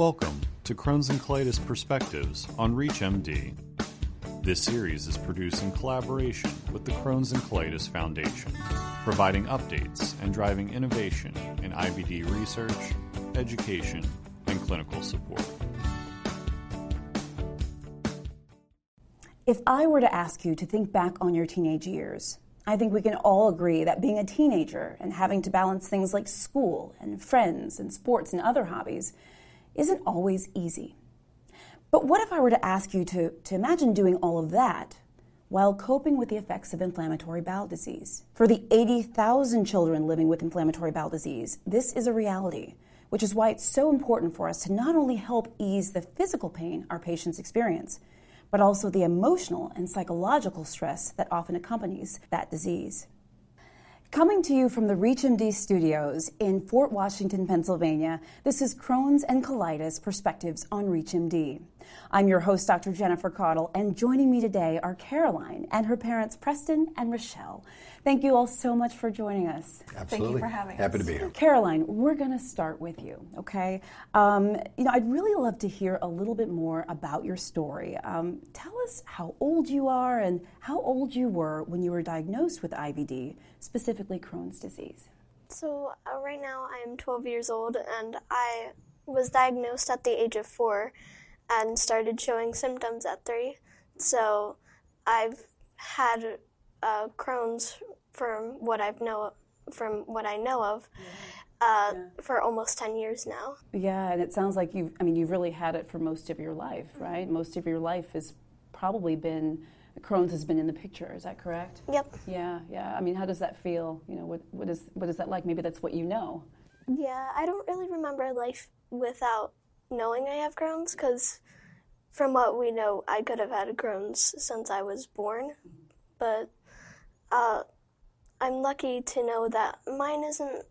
Welcome to Crohn's and Colitis Perspectives on ReachMD. This series is produced in collaboration with the Crohn's and Colitis Foundation, providing updates and driving innovation in IBD research, education, and clinical support. If I were to ask you to think back on your teenage years, I think we can all agree that being a teenager and having to balance things like school and friends and sports and other hobbies isn't always easy. But what if I were to ask you to, to imagine doing all of that while coping with the effects of inflammatory bowel disease? For the 80,000 children living with inflammatory bowel disease, this is a reality, which is why it's so important for us to not only help ease the physical pain our patients experience, but also the emotional and psychological stress that often accompanies that disease. Coming to you from the ReachMD studios in Fort Washington, Pennsylvania, this is Crohn's and Colitis Perspectives on ReachMD. I'm your host, Dr. Jennifer Caudle, and joining me today are Caroline and her parents, Preston and Rochelle. Thank you all so much for joining us. Absolutely. Thank you for having Happy us. Happy to be here. Caroline, we're going to start with you, okay? Um, you know, I'd really love to hear a little bit more about your story. Um, tell us how old you are and how old you were when you were diagnosed with IBD, specifically Crohn's disease. So, uh, right now I'm 12 years old and I was diagnosed at the age of four and started showing symptoms at three. So, I've had uh, Crohn's from what I've know from what I know of uh, for almost 10 years now. Yeah, and it sounds like you've, I mean, you've really had it for most of your life, right? Most of your life has probably been, Crohn's has been in the picture, is that correct? Yep. Yeah, yeah. I mean, how does that feel? You know, what, what, is, what is that like? Maybe that's what you know. Yeah, I don't really remember life without knowing I have Crohn's because from what we know, I could have had Crohn's since I was born. But uh, I'm lucky to know that mine isn't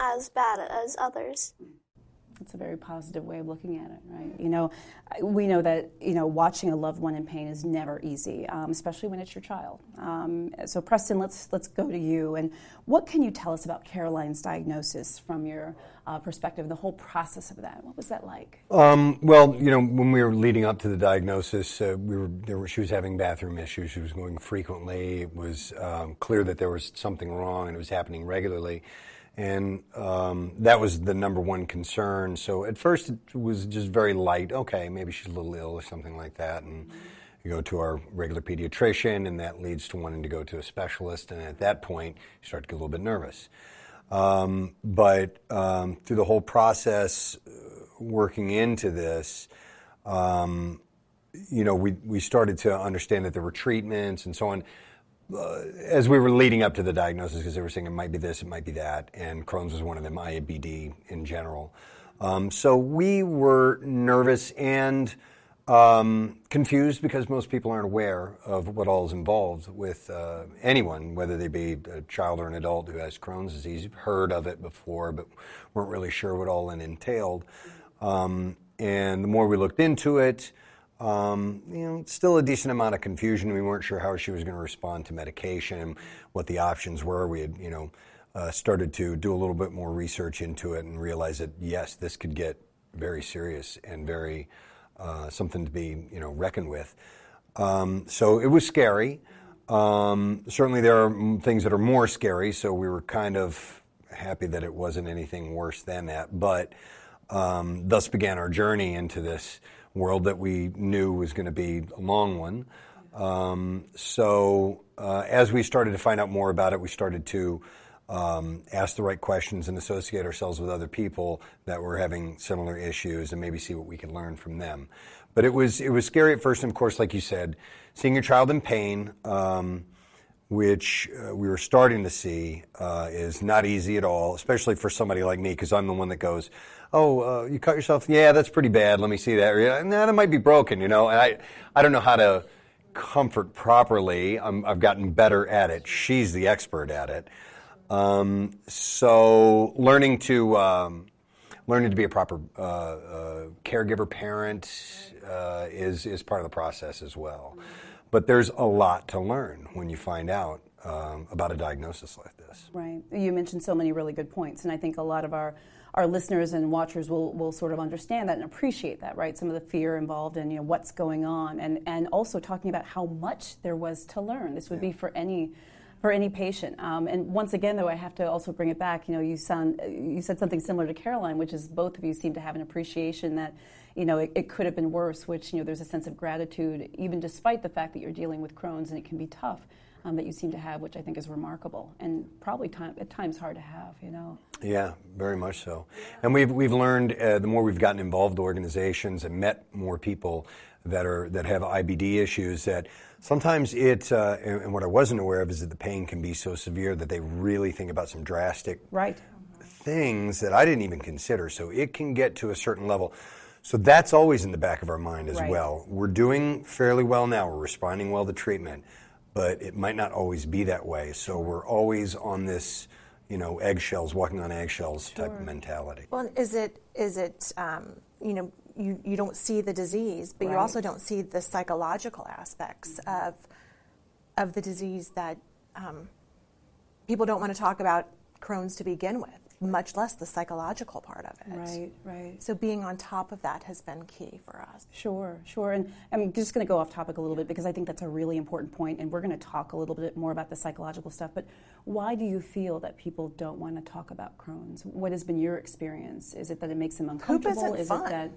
as bad as others. A very positive way of looking at it, right? You know, we know that you know watching a loved one in pain is never easy, um, especially when it's your child. Um, so, Preston, let's let's go to you. And what can you tell us about Caroline's diagnosis from your uh, perspective? The whole process of that. What was that like? Um, well, you know, when we were leading up to the diagnosis, uh, we were, there were she was having bathroom issues. She was going frequently. It was um, clear that there was something wrong, and it was happening regularly. And um, that was the number one concern. So at first it was just very light. Okay, maybe she's a little ill or something like that. And you go to our regular pediatrician, and that leads to wanting to go to a specialist. And at that point, you start to get a little bit nervous. Um, but um, through the whole process, uh, working into this, um, you know, we, we started to understand that there were treatments and so on. Uh, as we were leading up to the diagnosis, because they were saying it might be this, it might be that, and Crohn's was one of them, IBD in general. Um, so we were nervous and um, confused because most people aren't aware of what all is involved with uh, anyone, whether they be a child or an adult who has Crohn's disease. Heard of it before, but weren't really sure what all it entailed. Um, and the more we looked into it, um, you know, still a decent amount of confusion. We weren't sure how she was going to respond to medication and what the options were. We had, you know, uh, started to do a little bit more research into it and realize that yes, this could get very serious and very uh, something to be, you know, reckoned with. Um, so it was scary. Um, certainly, there are things that are more scary. So we were kind of happy that it wasn't anything worse than that. But um, thus began our journey into this world that we knew was going to be a long one. Um, so uh, as we started to find out more about it, we started to um, ask the right questions and associate ourselves with other people that were having similar issues and maybe see what we could learn from them. But it was it was scary at first, and of course, like you said, seeing your child in pain. Um, which uh, we were starting to see uh, is not easy at all, especially for somebody like me, because I'm the one that goes, "Oh, uh, you cut yourself? Yeah, that's pretty bad. Let me see that. Yeah, nah, that might be broken, you know." And I, I don't know how to comfort properly. I'm, I've gotten better at it. She's the expert at it. Um, so learning to um, learning to be a proper uh, uh, caregiver parent uh, is is part of the process as well. But there's a lot to learn when you find out um, about a diagnosis like this. Right. You mentioned so many really good points, and I think a lot of our our listeners and watchers will, will sort of understand that and appreciate that, right? Some of the fear involved in you know what's going on, and and also talking about how much there was to learn. This would yeah. be for any for any patient. Um, and once again, though, I have to also bring it back. You know, you sound you said something similar to Caroline, which is both of you seem to have an appreciation that you know it, it, could have been worse. Which you know, there's a sense of gratitude, even despite the fact that you're dealing with Crohn's and it can be tough. Um, that you seem to have, which I think is remarkable and probably time, at times hard to have. You know. Yeah, very much so. And we've we've learned uh, the more we've gotten involved in organizations and met more people that are that have IBD issues that Sometimes it, uh, and, and, what I wasn't aware of is that the pain can be so severe that they really think about some drastic right. things that I didn't even consider. So it can get to a certain level. So that's always in the back of our mind as right. well. We're doing fairly well now. We're responding well to treatment, but it might not always be that way. So we're always on this, you know, eggshells, walking on eggshells sure. type of mentality. Well, is it is it um, you know you, you don't see the disease, but right. you also don't see the psychological aspects mm-hmm. of of the disease that um, people don't want to talk about Crohn's to begin with, much less the psychological part of it. Right, right. So being on top of that has been key for us. Sure, sure. And I'm just going to go off topic a little bit because I think that's a really important point, and we're going to talk a little bit more about the psychological stuff. But why do you feel that people don't want to talk about Crohn's? What has been your experience? Is it that it makes them uncomfortable? Poop isn't Is fun. it that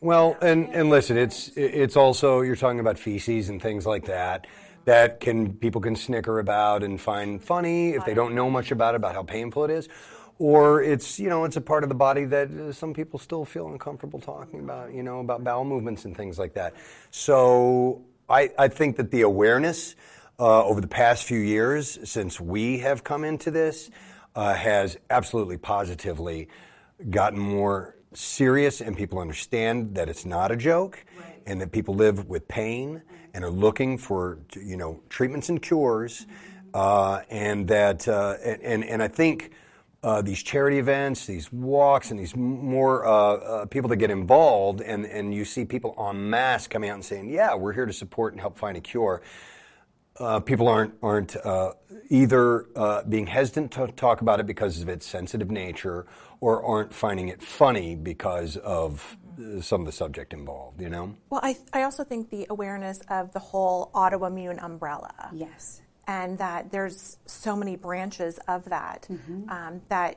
well, and, and listen, it's it's also you're talking about feces and things like that that can people can snicker about and find funny if they don't know much about it, about how painful it is, or it's you know it's a part of the body that uh, some people still feel uncomfortable talking about, you know, about bowel movements and things like that. So I I think that the awareness uh, over the past few years since we have come into this uh, has absolutely positively gotten more serious and people understand that it's not a joke right. and that people live with pain and are looking for you know treatments and cures mm-hmm. uh, and that uh, and and I think uh, these charity events, these walks, and these more uh, uh, people that get involved, and and you see people en masse coming out and saying, "Yeah, we're here to support and help find a cure." Uh, people aren't aren't uh, either uh, being hesitant to talk about it because of its sensitive nature, or aren't finding it funny because of some of the subject involved. You know. Well, I I also think the awareness of the whole autoimmune umbrella. Yes. And that there's so many branches of that mm-hmm. um, that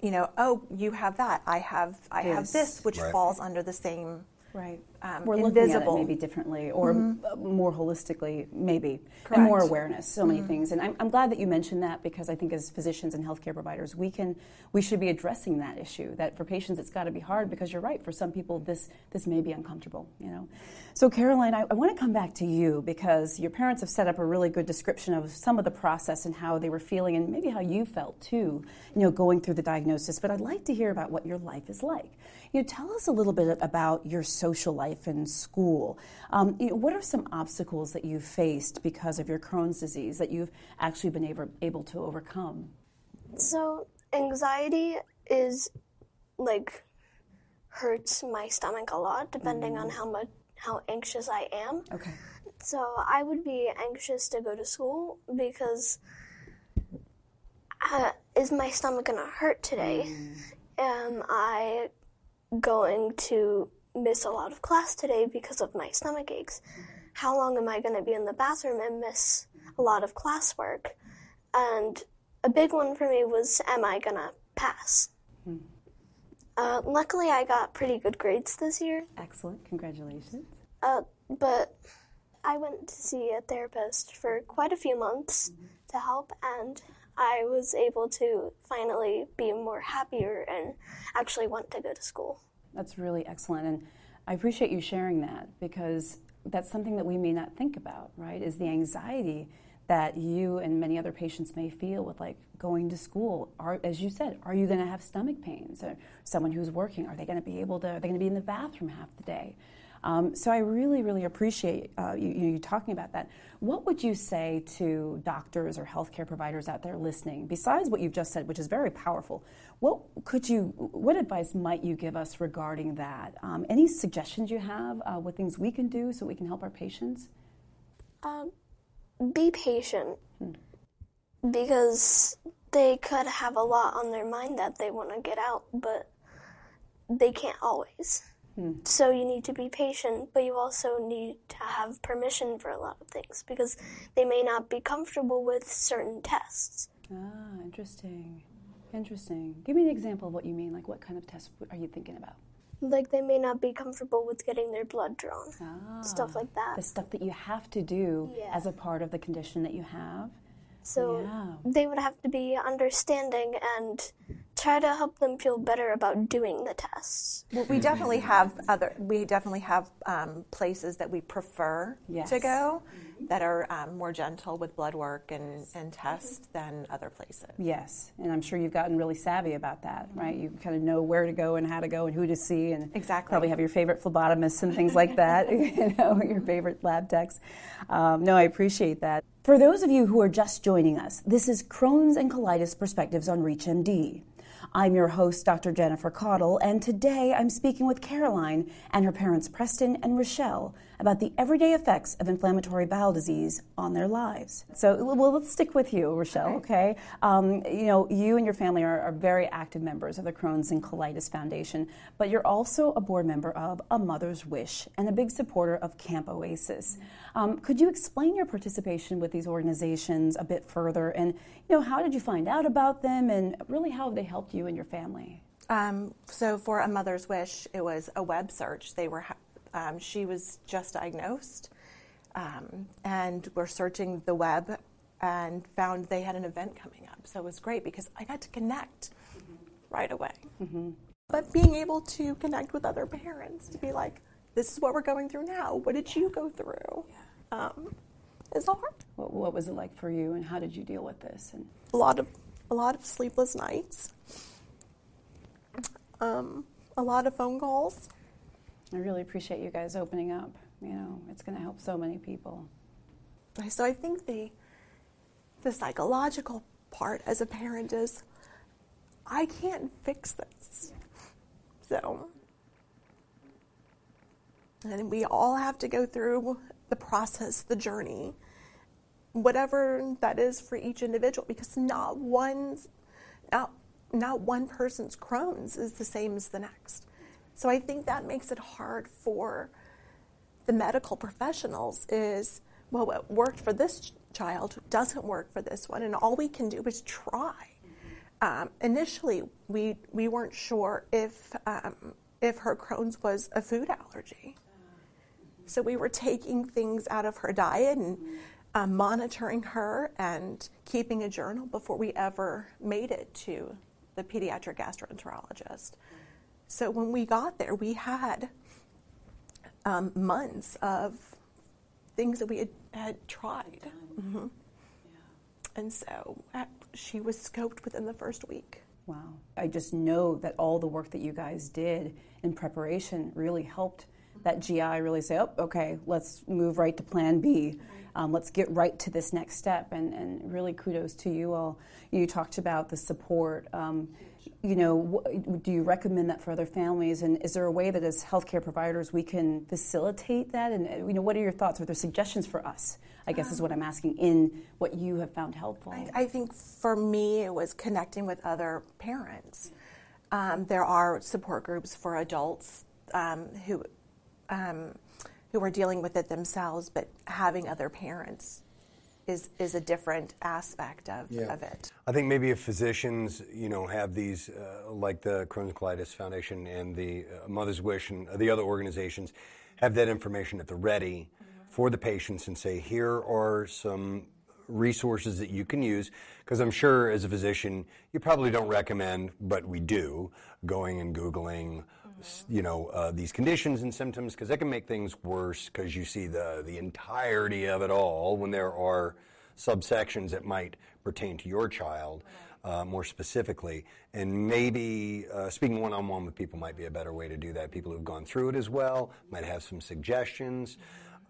you know, oh, you have that. I have I yes. have this, which right. falls under the same Right. Um, We're invisible. looking at it maybe differently or mm-hmm. more holistically, maybe, Correct. and more awareness. So mm-hmm. many things, and I'm, I'm, glad that you mentioned that because I think as physicians and healthcare providers, we can we should be addressing that issue. That for patients, it's got to be hard because you're right. For some people, this this may be uncomfortable. You know. So Caroline, I, I want to come back to you because your parents have set up a really good description of some of the process and how they were feeling, and maybe how you felt too. You know, going through the diagnosis. But I'd like to hear about what your life is like. You know, tell us a little bit about your social life in school. Um, you know, what are some obstacles that you've faced because of your Crohn's disease that you've actually been able, able to overcome? So, anxiety is like hurts my stomach a lot depending mm. on how much how anxious I am. Okay. So I would be anxious to go to school because uh, is my stomach gonna hurt today? Mm. Am I going to miss a lot of class today because of my stomach aches. How long am I going to be in the bathroom and miss a lot of classwork? And a big one for me was, am I going to pass? Hmm. Uh, luckily, I got pretty good grades this year. Excellent. Congratulations. Uh, but I went to see a therapist for quite a few months mm-hmm. to help, and I was able to finally be more happier and actually want to go to school. That's really excellent. And I appreciate you sharing that because that's something that we may not think about, right? Is the anxiety that you and many other patients may feel with like going to school. Are, as you said, are you going to have stomach pains? Or someone who's working, are they going to be able to, are they going to be in the bathroom half the day? Um, so I really, really appreciate uh, you, you, talking about that. What would you say to doctors or healthcare providers out there listening, besides what you've just said, which is very powerful? What could you, what advice might you give us regarding that? Um, any suggestions you have? Uh, what things we can do so we can help our patients? Um, be patient, hmm. because they could have a lot on their mind that they want to get out, but they can't always. So you need to be patient, but you also need to have permission for a lot of things because they may not be comfortable with certain tests. Ah, interesting. Interesting. Give me an example of what you mean. Like, what kind of tests are you thinking about? Like they may not be comfortable with getting their blood drawn, stuff ah. like that. The stuff that you have to do Yeah. as a part of the condition that you have. So Yeah. they would have to be understanding and try to help them feel better about doing the tests. Well, we definitely have other. We definitely have um, places that we prefer Yes. to go that are um, more gentle with blood work and, and tests than other places. Yes, and I'm sure you've gotten really savvy about that, right? You kind of know where to go and how to go and who to see, and Exactly. probably have your favorite phlebotomists and things like that. you know, your favorite lab techs. Um, no, I appreciate that. For those of you who are just joining us, this is Crohn's and Colitis Perspectives on ReachMD. I'm your host, Dr. Jennifer Caudle, and today I'm speaking with Caroline and her parents, Preston and Rochelle, about the everyday effects of inflammatory bowel disease on their lives. So, well, let's stick with you, Rochelle, okay? Um, you know, you and your family are, are very active members of the Crohn's and Colitis Foundation, but you're also a board member of A Mother's Wish and a big supporter of Camp Oasis. Um, could you explain your participation with these organizations a bit further? And, you know, how did you find out about them and really how have they helped you and your family? Um, so for a mother's wish, it was a web search. They were, ha- um, she was just diagnosed, um, and we're searching the web and found they had an event coming up. So it was great because I got to connect right away. But being able to connect with other parents to be like, this is what we're going through now. What did you go through? Um, is hard. What, what was it like for you and how did you deal with this? And a lot of a lot of sleepless nights, um, a lot of phone calls. I really appreciate you guys opening up. You know, it's going to help so many people. So I think the the psychological part as a parent is I can't fix this. So and we all have to go through the process, the journey, whatever that is for each individual, because not one's not not one person's Crohn's is the same as the next. So I think that makes it hard for the medical professionals is well what worked for this child doesn't work for this one and all we can do is try. Um, initially we we weren't sure if um, if her crohn's was a food allergy. So we were taking things out of her diet and um, monitoring her and keeping a journal before we ever made it to the pediatric gastroenterologist so when we got there we had um, months of things that we had, had tried. Mhm. And so uh, she was scoped within the first week. Wow. I just know that all the work that you guys did in preparation really helped that GI really say, oh, okay, let's move right to plan B. Um, let's get right to this next step. And, and really kudos to you all. You talked about the support. Um, you know, do you recommend that for other families? And is there a way that as healthcare providers we can facilitate that? And, you know, what are your thoughts? Are there suggestions for us? I guess is what I'm asking in what you have found helpful. I, I think for me, it was connecting with other parents. Um, there are support groups for adults um, who um, who are dealing with it themselves, but having other parents is is a different aspect of, of it. I think maybe if physicians, you know, have these, uh, like the Crohn's Colitis Foundation and the uh, Mother's Wish and the other organizations, have that information at the ready for the patients and say, here are some resources that you can use. Because I'm sure as a physician, you probably don't recommend, but we do, going and Googling, you know, uh, these conditions and symptoms, because that can make things worse because you see the, the entirety of it all when there are subsections that might pertain to your child uh, more specifically. And maybe uh, speaking one on one with people might be a better way to do that. People who've gone through it as well might have some suggestions.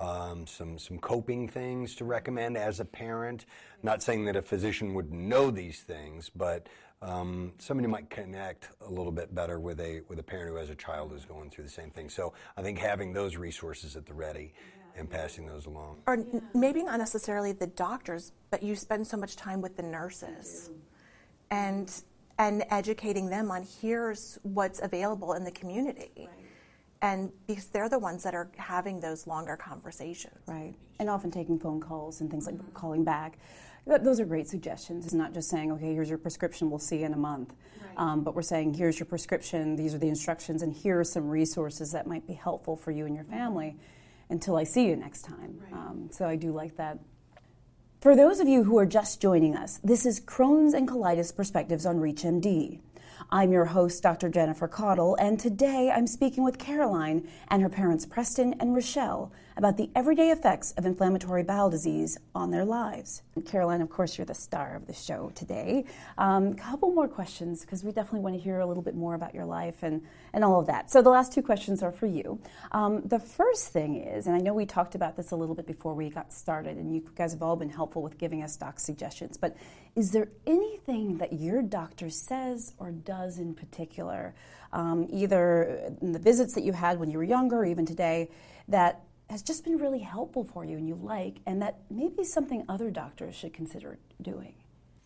Um, some some coping things to recommend as a parent. Not saying that a physician would know these things, but um, somebody might connect a little bit better with a with a parent who has a child who's going through the same thing. So I think having those resources at the ready and passing those along. or n- maybe not necessarily the doctors, but you spend so much time with the nurses. and and educating them on here's what's available in the community. Right. And because they're the ones that are having those longer conversations. Right. And often taking phone calls and things like mm-hmm. calling back. Those are great suggestions. It's not just saying, okay, here's your prescription, we'll see you in a month. Right. Um, but we're saying, here's your prescription, these are the instructions, and here are some resources that might be helpful for you and your family until I see you next time. Right. Um, so I do like that. For those of you who are just joining us, this is Crohn's and Colitis Perspectives on ReachMD. I'm your host, Dr. Jennifer Caudle, and today I'm speaking with Caroline and her parents, Preston and Rochelle, about the everyday effects of inflammatory bowel disease on their lives. And Caroline, of course, you're the star of the show today. A um, couple more questions, because we definitely want to hear a little bit more about your life and, and all of that. So the last two questions are for you. Um, the first thing is, and I know we talked about this a little bit before we got started, and you guys have all been helpful with giving us doc suggestions, but is there anything that your doctor says or does in particular, um, either in the visits that you had when you were younger or even today, that has just been really helpful for you and you like, and that maybe something other doctors should consider doing?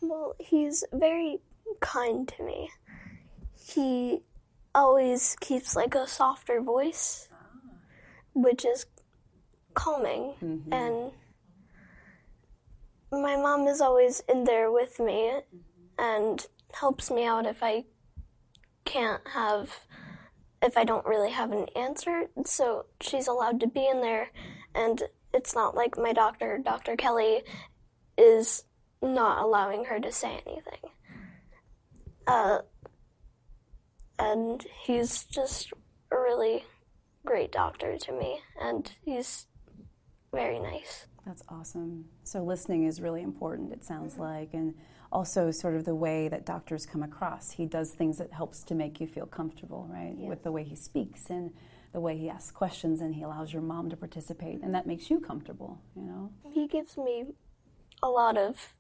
Well, he's very kind to me. He always keeps like a softer voice, ah. which is calming. Mm-hmm. And my mom is always in there with me and helps me out if I can't have if I don't really have an answer. So she's allowed to be in there and it's not like my doctor, Dr. Kelly, is not allowing her to say anything. Uh, and he's just a really great doctor to me, and he's very nice. That's awesome. So listening is really important, it sounds like, and also sort of the way that doctors come across. He does things that helps to make you feel comfortable, right? Yeah. With the way he speaks and the way he asks questions and he allows your mom to participate and that makes you comfortable, you know? He gives me a lot of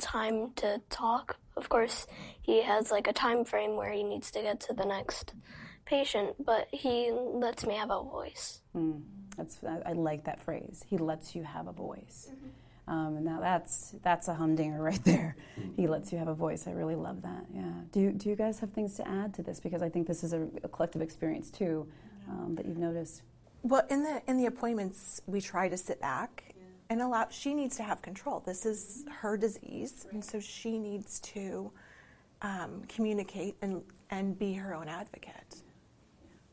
time to talk. Of course, he has like a time frame where he needs to get to the next patient, but he lets me have a voice. Mm. That's I, I, like that phrase. He lets you have a voice. Mm-hmm. Um, and now that's that's a humdinger right there. He lets you have a voice. I really love that. Yeah. Do do you guys have things to add to this? Because I think this is a, a collective experience too um, that you've noticed. Well, in the in the appointments, we try to sit back yeah. and allow. She needs to have control. This is her disease, right. and so she needs to um, communicate and and be her own advocate.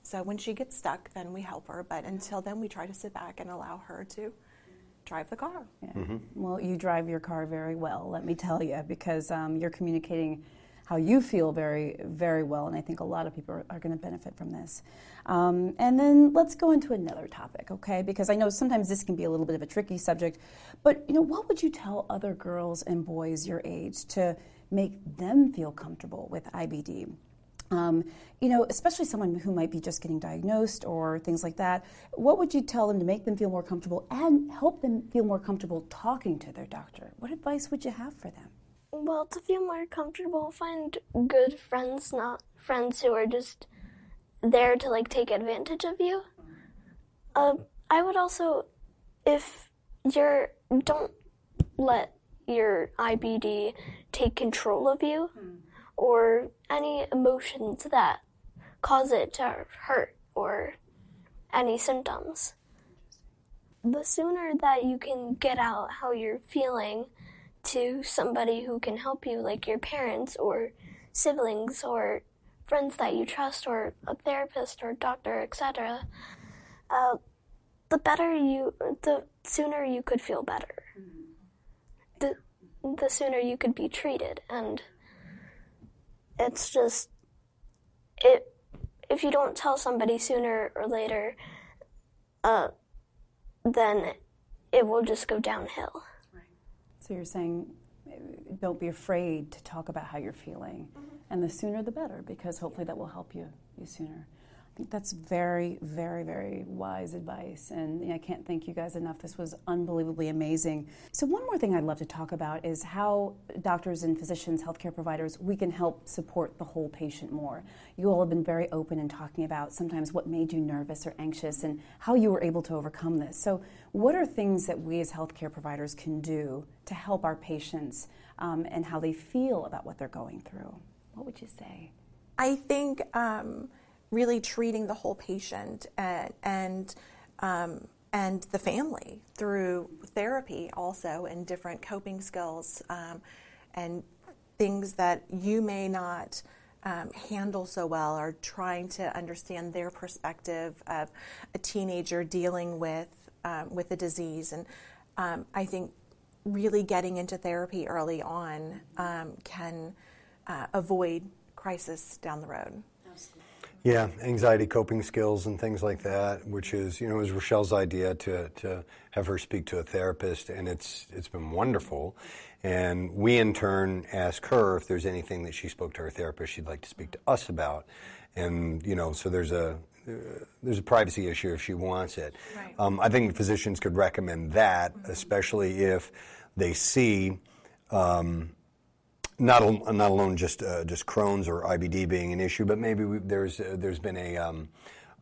So when she gets stuck, then we help her. But until then, we try to sit back and allow her to drive the car. Yeah. Mm-hmm. Well, you drive your car very well, let me tell you, because um, you're communicating how you feel very, very well, and I think a lot of people are, are going to benefit from this. Um, and then let's go into another topic, okay? Because I know sometimes this can be a little bit of a tricky subject, but you know, what would you tell other girls and boys your age to make them feel comfortable with IBD? Um, you know, especially someone who might be just getting diagnosed or things like that, what would you tell them to make them feel more comfortable and help them feel more comfortable talking to their doctor? What advice would you have for them? Well, to feel more comfortable, find good friends, not friends who are just there to like take advantage of you. Uh, I would also, if you're, don't let your IBD take control of you. Hmm or any emotions that cause it to hurt or any symptoms. The sooner that you can get out how you're feeling to somebody who can help you, like your parents or siblings or friends that you trust or a therapist or doctor, etc., uh, the better you, the sooner you could feel better. The, the sooner you could be treated and it's just it if you don't tell somebody sooner or later, uh, then it will just go downhill. Right. So you're saying don't be afraid to talk about how you're feeling, mm-hmm. and the sooner the better, because hopefully that will help you you sooner. That's very, very, very wise advice. And I can't thank you guys enough. This was unbelievably amazing. So, one more thing I'd love to talk about is how doctors and physicians, healthcare providers, we can help support the whole patient more. You all have been very open in talking about sometimes what made you nervous or anxious and how you were able to overcome this. So, what are things that we as healthcare providers can do to help our patients um, and how they feel about what they're going through? What would you say? I think. Um, really treating the whole patient and and, um, and the family through therapy also and different coping skills um, and things that you may not um, handle so well or trying to understand their perspective of a teenager dealing with um, with a disease and um, I think really getting into therapy early on um, can uh, avoid crisis down the road. Yeah, anxiety coping skills and things like that, which is, you know, it was Rochelle's idea to, to have her speak to a therapist, and it's it's been wonderful. And we in turn ask her if there's anything that she spoke to her therapist she'd like to speak to us about, and you know, so there's a there's a privacy issue if she wants it. Right. Um, I think physicians could recommend that, mm-hmm. especially if they see. Um, not not alone just uh, just Crohn's or IBD being an issue, but maybe we, there's uh, there's been a, um,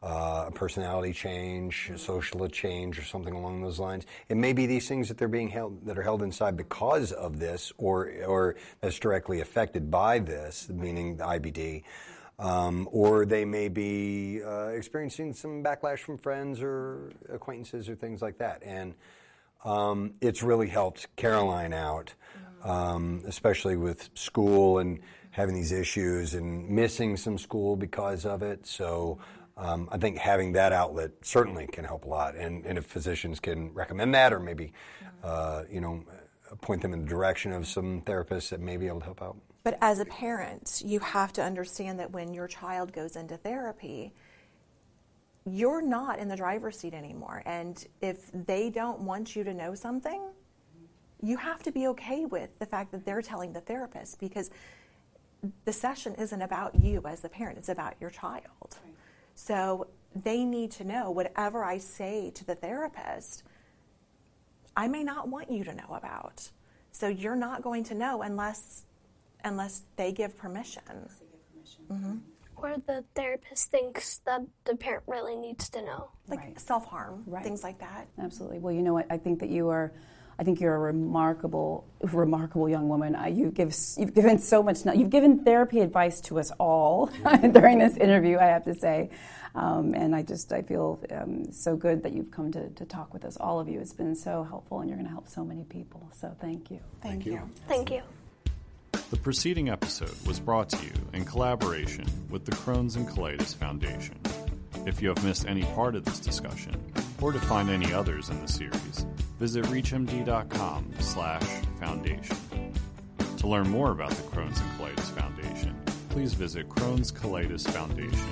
uh, a personality change, a social change, or something along those lines. It may be these things that they're being held that are held inside because of this, or or that's directly affected by this, meaning the IBD. Um, or they may be uh, experiencing some backlash from friends or acquaintances or things like that. And um, it's really helped Caroline out um, especially with school and having these issues and missing some school because of it. So um, I think having that outlet certainly can help a lot. And, and if physicians can recommend that or maybe, uh, you know, point them in the direction of some therapists that may be able to help out. But as a parent, you have to understand that when your child goes into therapy, you're not in the driver's seat anymore. And if they don't want you to know something, you have to be okay with the fact that they're telling the therapist because the session isn't about you as the parent, it's about your child. Right. So they need to know whatever I say to the therapist, I may not want you to know about. So you're not going to know unless unless they give permission. They give permission. Mm-hmm. Or the therapist thinks that the parent really needs to know. Like right. self harm, right. things like that. Absolutely. Well, you know what? I think that you are I think you're a remarkable, remarkable young woman. Uh, you give, you've given so much. You've given therapy advice to us all during this interview. I have to say, um, and I just I feel um, so good that you've come to, to talk with us, all of you. It's been so helpful, and you're going to help so many people. So thank you. Thank, thank you. you. Thank you. The preceding episode was brought to you in collaboration with the Crohn's and Colitis Foundation. If you have missed any part of this discussion, or to find any others in the series, visit reachmd.com slash foundation. To learn more about the Crohn's and Colitis Foundation, please visit Crohn's Colitis Foundation